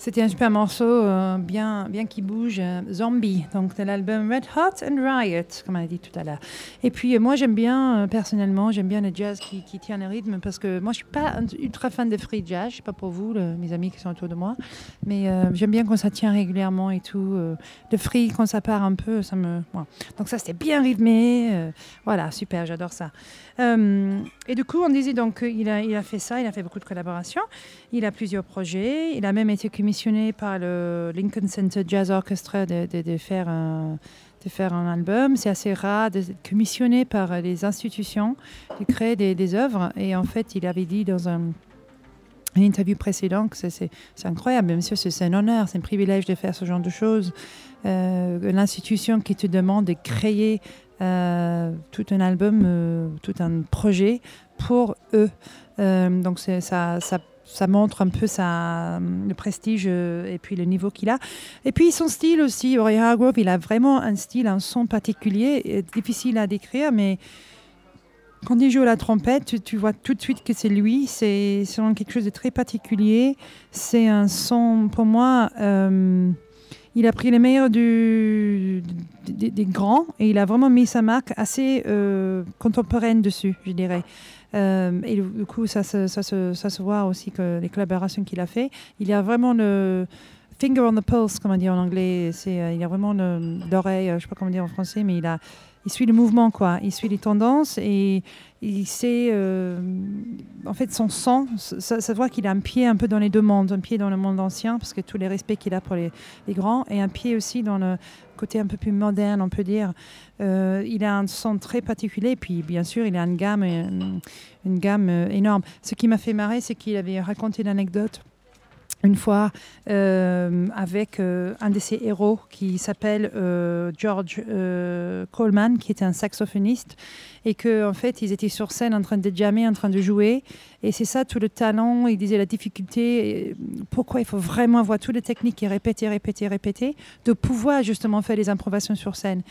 C'était un super morceau euh, bien, bien qui bouge, euh, Zombie, donc de l'album Red Hot and Riot, comme on a dit tout à l'heure. Et puis euh, moi j'aime bien, personnellement, j'aime bien le jazz qui, tient le rythme parce que moi je suis pas ultra fan de free jazz, je sais pas pour vous, mes amis qui sont autour de moi, mais j'aime bien quand ça tient régulièrement et tout. le free quand ça part un peu, ça me. Donc ça c'était bien rythmé, voilà, super, j'adore ça. Et du coup on disait donc qu'il a, il a fait ça, il a fait beaucoup de collaborations. Il a plusieurs projets. Il a même été par le Lincoln Center Jazz Orchestra de, faire, un, album. C'est assez rare d'être commissionné par les institutions de créer des, œuvres. Et en fait, il avait dit dans un, une interview précédente que c'est- incroyable, monsieur, c'est c'est un honneur, c'est un privilège de faire ce genre de choses. Euh, L'institution qui te demande de créer euh, tout un album, euh, tout un projet pour eux. Donc ça, ça, ça montre un peu le prestige euh, et puis le niveau qu'il a. Et puis son style aussi, Ray Hargrove, il a vraiment un style, un son particulier, difficile à décrire, mais quand il joue la trompette, tu, vois tout de suite que c'est lui. C'est vraiment quelque chose de très particulier. C'est un son, pour moi, euh, il a pris les meilleurs des grands et il a vraiment mis sa marque assez euh, contemporaine dessus, je dirais. Euh, et du coup, ça se, voit aussi que les collaborations qu'il a fait. Il y a vraiment le finger on the pulse, comme on dit en anglais. C'est, euh, il a vraiment le- l'oreille, euh, je sais pas comment dire en français, mais il a, il suit le mouvement, quoi. Il suit les tendances et il sait, euh, en fait, son sang, ça, ça voit qu'il a un pied un peu dans les deux mondes, un pied dans le monde ancien, parce que tous les respects qu'il a pour les, grands, et un pied aussi dans le côté un peu plus moderne, on peut dire. Euh, il a un son très particulier, puis bien sûr, il a une gamme, une gamme euh, énorme. Ce qui m'a fait marrer, c'est qu'il avait raconté l'anecdote une fois euh, avec euh, un de ses héros qui s'appelle euh, George Coleman, qui était un saxophoniste, et que en fait ils étaient sur scène en train de jammer, en train de jouer, et c'est ça tout le talent. Il disait la difficulté, et pourquoi il faut vraiment avoir toutes les techniques et répéter, répéter, répéter, de pouvoir justement faire des improvisations sur scène.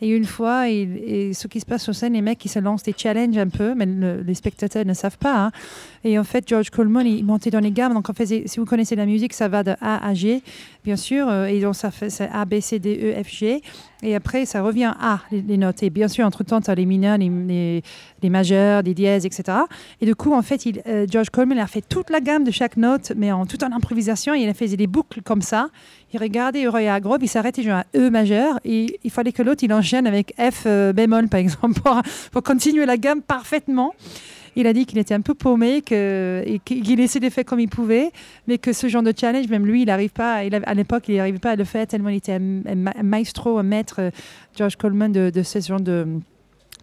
Et une fois, ce qui se passe sur scène, les mecs, ils se lancent des challenges un peu, mais le- les spectateurs ne savent pas. hein. Et en fait, George Coleman, il montait dans les gammes. Donc, en fait, si vous connaissez la musique, ça va de A à G, bien sûr. euh, Et donc, ça fait A, B, C, D, E, F, G. Et après, ça revient à les, les notes. Et bien sûr, entre-temps, tu as les mineurs, les, les, les majeurs, les dièses, etc. Et du coup, en fait, euh, George Coleman a fait toute la gamme de chaque note, mais en tout en improvisation. Il a fait des boucles comme ça. Il regardait Roy Hargrove, il s'arrêtait genre à E majeur. Et il fallait que l'autre, il enchaîne avec F euh, bémol, par exemple, pour continuer la gamme parfaitement. Il a dit qu'il était un peu paumé, qu'il essayait de faire comme il pouvait, mais que ce genre de challenge, même lui, il n'arrive pas, à l'époque, il n'arrivait pas à le faire tellement il était un, un ma- un maestro, un maître, euh, George Coleman, de ce genre de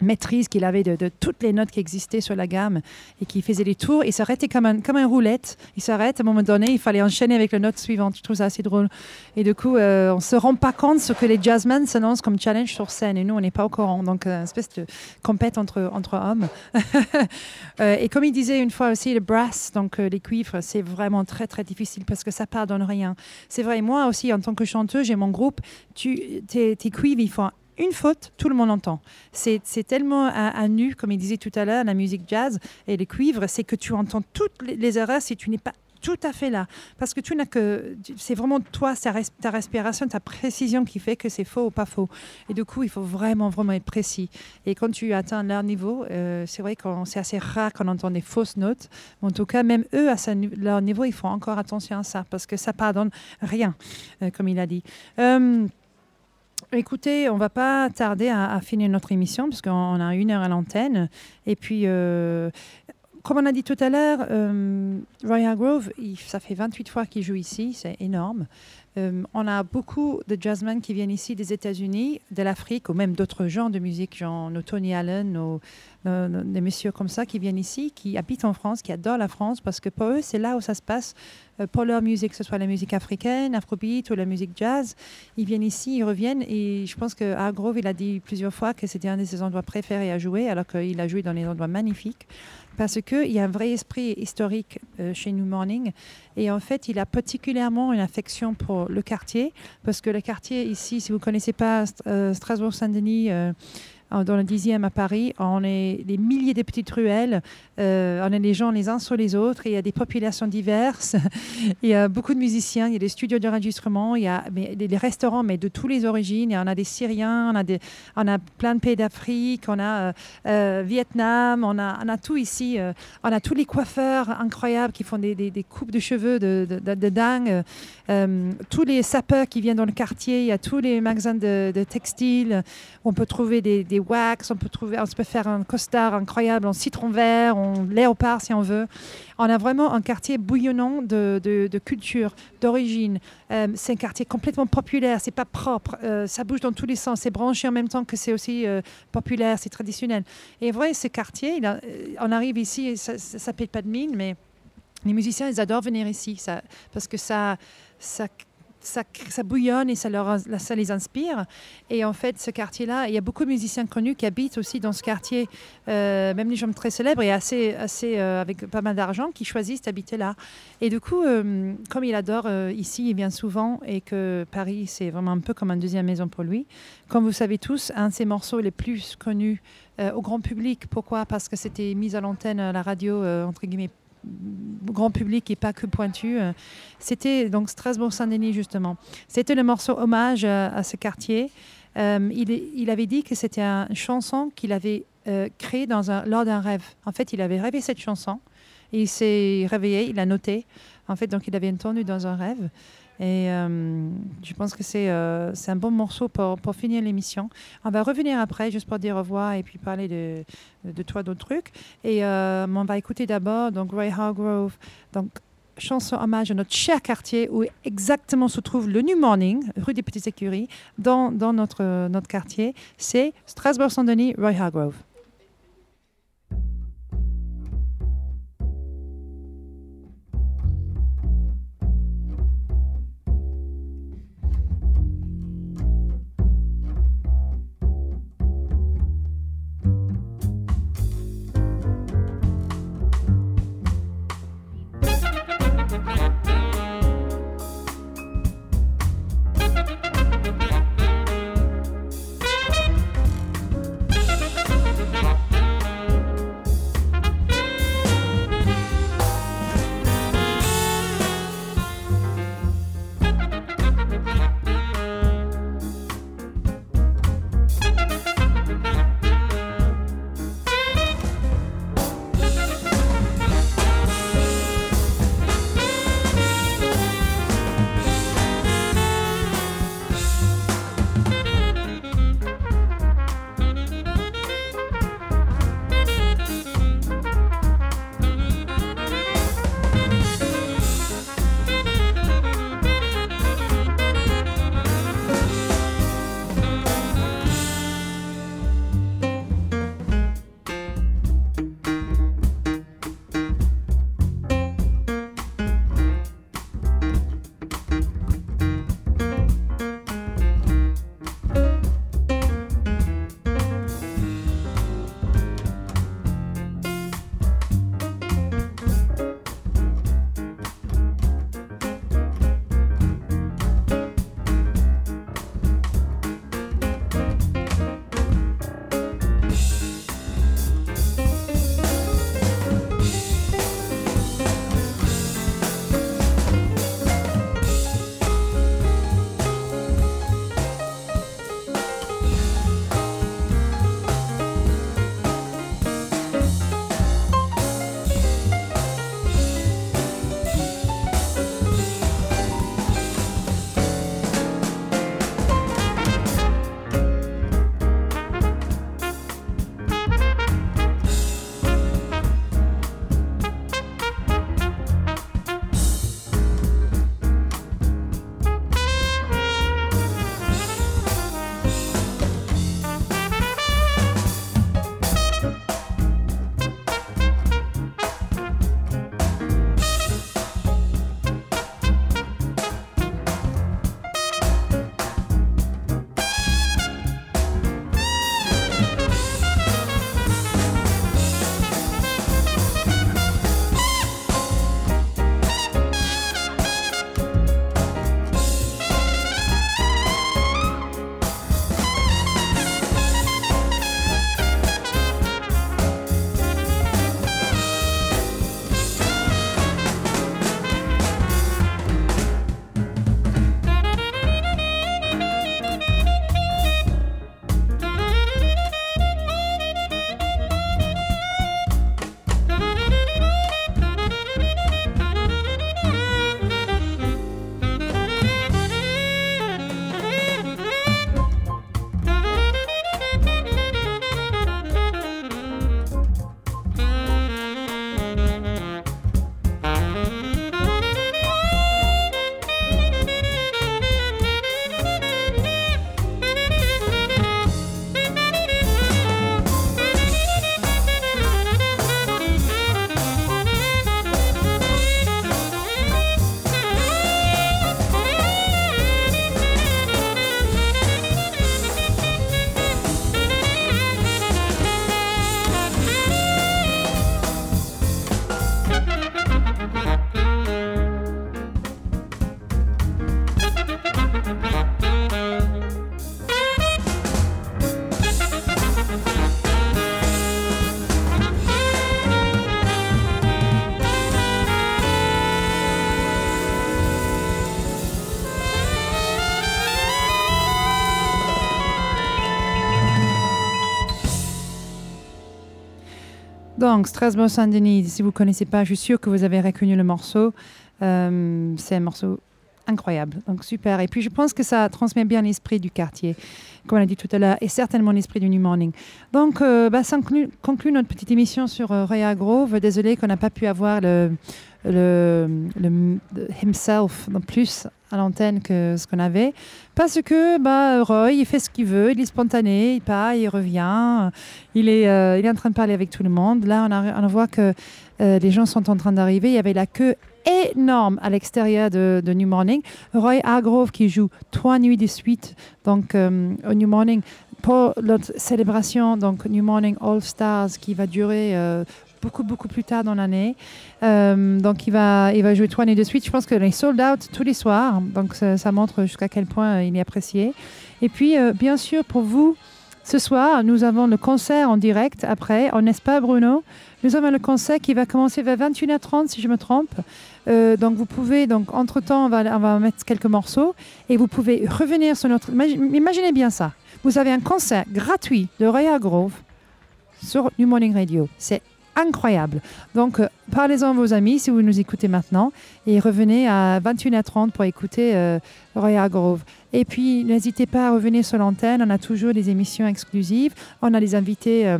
maîtrise qu'il avait de, toutes les notes qui existaient sur la gamme et qui faisait des tours. Il s'arrêtait comme un, comme un roulette. Il s'arrête, à un moment donné, il fallait enchaîner avec la note suivante. Je trouve ça assez drôle. Et du coup, euh, on ne se rend pas compte ce que les jazzmen se lancent comme challenge sur scène. Et nous, on n'est pas au courant. Donc, euh, une espèce de compète entre, entre hommes. Euh, et comme il disait une fois aussi, le brass, donc euh, les cuivres, c'est vraiment très, très difficile parce que ça pardonne rien. C'est vrai, moi aussi, en tant que chanteuse, j'ai mon groupe. Tu, tes, tes cuivres, ils font une faute, tout le monde entend. C'est tellement à, nu, comme il disait tout à l'heure, la musique jazz et les cuivres, c'est que tu entends toutes les, erreurs si tu n'es pas tout à fait là. Parce que tu n'as que. C'est vraiment toi, ta, res- ta respiration, ta précision qui fait que c'est faux ou pas faux. Et du coup, il faut vraiment, vraiment être précis. Et quand tu atteins leur niveau, euh, c'est vrai que c'est assez rare qu'on entend des fausses notes. En tout cas, même eux, à leur niveau, ils font encore attention à ça. Parce que ça pardonne rien, euh, comme il a dit. Euh, Écoutez, on va pas tarder à, finir notre émission parce qu'on a une heure à l'antenne. Et puis, euh, comme on a dit tout à l'heure, euh, Roy Hargrove, il- ça fait 28 fois qu'il joue ici, c'est énorme. Euh, on a beaucoup de jazzmen qui viennent ici des États-Unis, de l'Afrique ou même d'autres genres de musique, genre nos Tony Allen, nos, nos- des messieurs comme ça qui viennent ici, qui habitent en France, qui adorent la France parce que pour eux, c'est là où ça se passe euh, pour leur musique, que ce soit la musique africaine, afrobeat ou la musique jazz. Ils viennent ici, ils reviennent et je pense que Hargrove, il a dit plusieurs fois que c'était un de ses endroits préférés à jouer alors qu'il a joué dans des endroits magnifiques parce qu'il y a un vrai esprit historique euh, chez New Morning. Et en fait, il a particulièrement une affection pour le quartier, parce que le quartier ici, si vous ne connaissez pas St- euh, Strasbourg-Saint-Denis, euh, en- dans le 10e à Paris. On est des milliers de petites ruelles. euh, on est les gens les uns sur les autres. Il y a des populations diverses. il y a beaucoup de musiciens. Il y a des studios d'enregistrement. Il y a des, restaurants, mais de toutes les origines. Et on a des Syriens, on a, a plein de pays d'Afrique, on a euh, euh, Vietnam, on a, a tout ici. euh, on a tous les coiffeurs incroyables qui font des, coupes de cheveux de dingue. Euh, tous les sapeurs qui viennent dans le quartier, il y a tous les magasins de, de textiles. On peut trouver des, des wax, on peut, trouver, on peut faire un costard incroyable en citron vert, en léopard si on veut. On a vraiment un quartier bouillonnant de, culture, d'origine. Euh, c'est un quartier complètement populaire, c'est pas propre, euh, ça bouge dans tous les sens, c'est branché en même temps que c'est aussi populaire, c'est traditionnel. Et vrai, ce quartier, on arrive ici, et ça, ça paye pas de mine, mais les musiciens, ils adorent venir ici, parce que ça, ça, ça, ça bouillonne et ça, leur, ça les inspire. Et en fait, ce quartier-là, il y a beaucoup de musiciens connus qui habitent aussi dans ce quartier, euh, même les gens très célèbres et assez, assez euh, avec pas mal d'argent, qui choisissent d'habiter là. Et du coup, euh, comme il adore ici, il vient souvent et que Paris, c'est vraiment un peu comme une deuxième maison pour lui. Comme vous savez tous, un de ses morceaux les plus connus au grand public. Pourquoi? Parce que c'était mis à l'antenne à la radio, entre guillemets, grand public et pas que pointu. euh, C'était donc Strasbourg-Saint-Denis, justement. C'était le morceau hommage à, à ce quartier. Euh, il, avait dit que c'était une chanson qu'il avait euh, créée dans lors d'un rêve. En fait, il avait rêvé cette chanson. Et il s'est réveillé, il a noté. En fait, donc il avait entendu dans un rêve. Et euh, je pense que c'est euh, un bon morceau pour, pour finir l'émission. On va revenir après, juste pour dire au revoir et puis parler de, de toi d'autres trucs. Et euh, on va écouter d'abord donc Ray Hargrove, donc chanson hommage à notre cher quartier où exactement se trouve le New Morning, rue des Petites Écuries, dans, dans notre, notre quartier. C'est Strasbourg-Saint-Denis, Roy Hargrove. Donc Strasbourg-Saint-Denis, si vous ne connaissez pas, je suis sûre que vous avez reconnu le morceau. Euh, c'est un morceau incroyable, donc super. Et puis je pense que ça transmet bien l'esprit du quartier, comme on a dit tout à l'heure, et certainement l'esprit du New Morning. Donc euh, bah, ça conclut, notre petite émission sur euh, Grove. Désolé qu'on n'a pas pu avoir le, le, le- himself plus à l'antenne que ce qu'on avait. Parce que bah, Roy, il fait ce qu'il veut, il est spontané, il part, il revient, il est, euh, il est en train de parler avec tout le monde. Là, on, voit que euh, les gens sont en train d'arriver. Il y avait la queue énorme à l'extérieur de, New Morning. Roy Hargrove qui joue trois nuits de suite donc, euh, au New Morning pour notre célébration, donc New Morning All Stars qui va durer euh, beaucoup, beaucoup plus tard dans l'année. Euh, donc, il va, il va jouer trois nuits de suite. Je pense qu'il est sold out tous les soirs. Donc, ça, montre jusqu'à quel point euh, il est apprécié. Et puis, euh, bien sûr, pour vous, ce soir, nous avons le concert en direct après, n'est-ce pas, Bruno Nous avons le concert qui va commencer vers 21h30, si je me trompe. Donc, vous pouvez, donc, entre-temps, on va, on va mettre quelques morceaux et vous pouvez revenir sur notre. imagi- Imaginez bien ça. Vous avez un concert gratuit de Roya Grove sur New Morning Radio. C'est incroyable. Donc, euh, parlez-en à vos amis si vous nous écoutez maintenant et revenez à 21h30 pour écouter euh, Roya Grove. Et puis, n'hésitez pas à revenir sur l'antenne. On a toujours des émissions exclusives. On a des invités euh,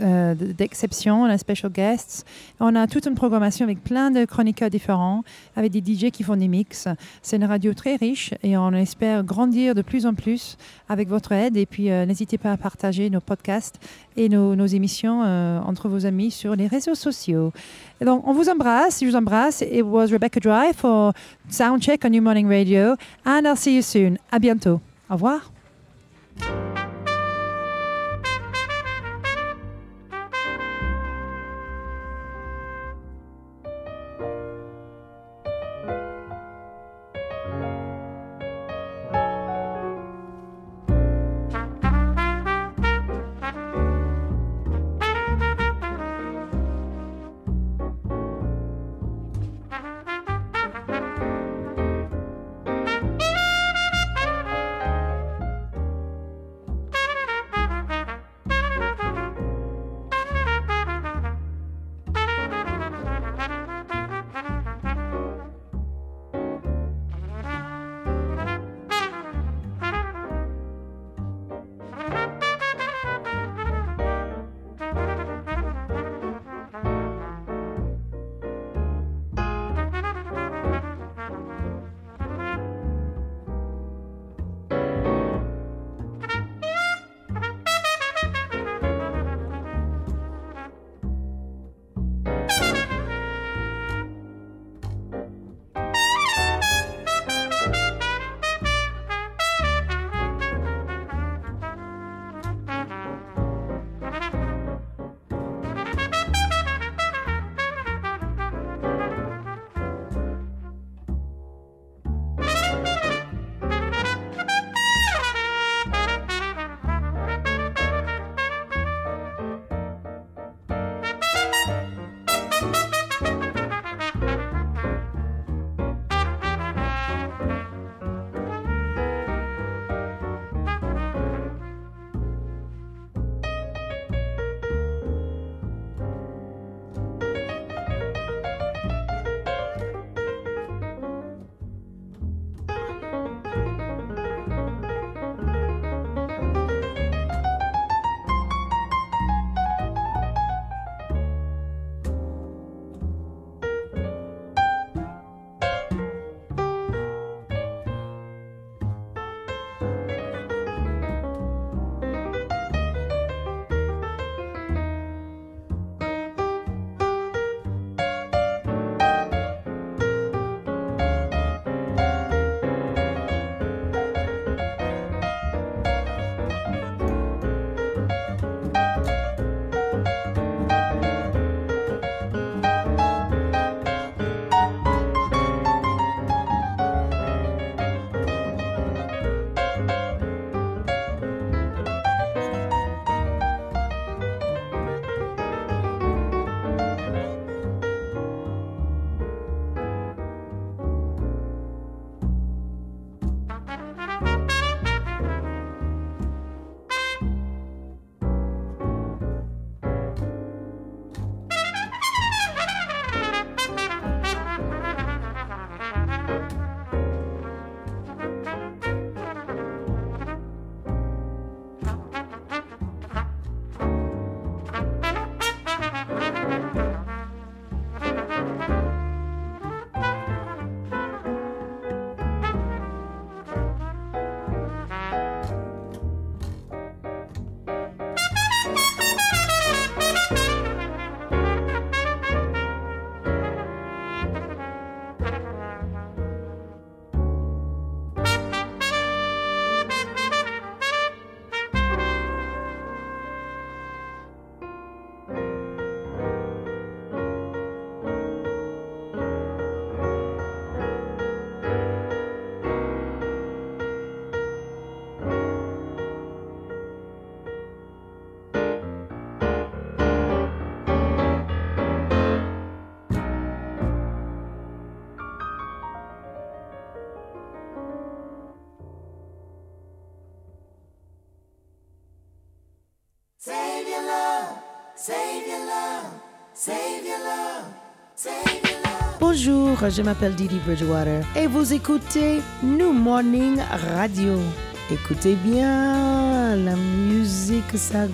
euh, d'exception, on a special guests. On a toute une programmation avec plein de chroniqueurs différents, avec des DJ qui font des mix. C'est une radio très riche et on espère grandir de plus en plus avec votre aide. Et puis, euh, n'hésitez pas à partager nos podcasts et nos, nos émissions euh, entre vos amis sur les réseaux sociaux. Et donc, on vous embrasse. Je vous embrasse. It was Rebecca Dry for Soundcheck on New Morning Radio. And I'll see you soon. À bientôt. Au revoir. Je m'appelle Didi Bridgewater et vous écoutez New Morning Radio. Écoutez bien, la musique ça.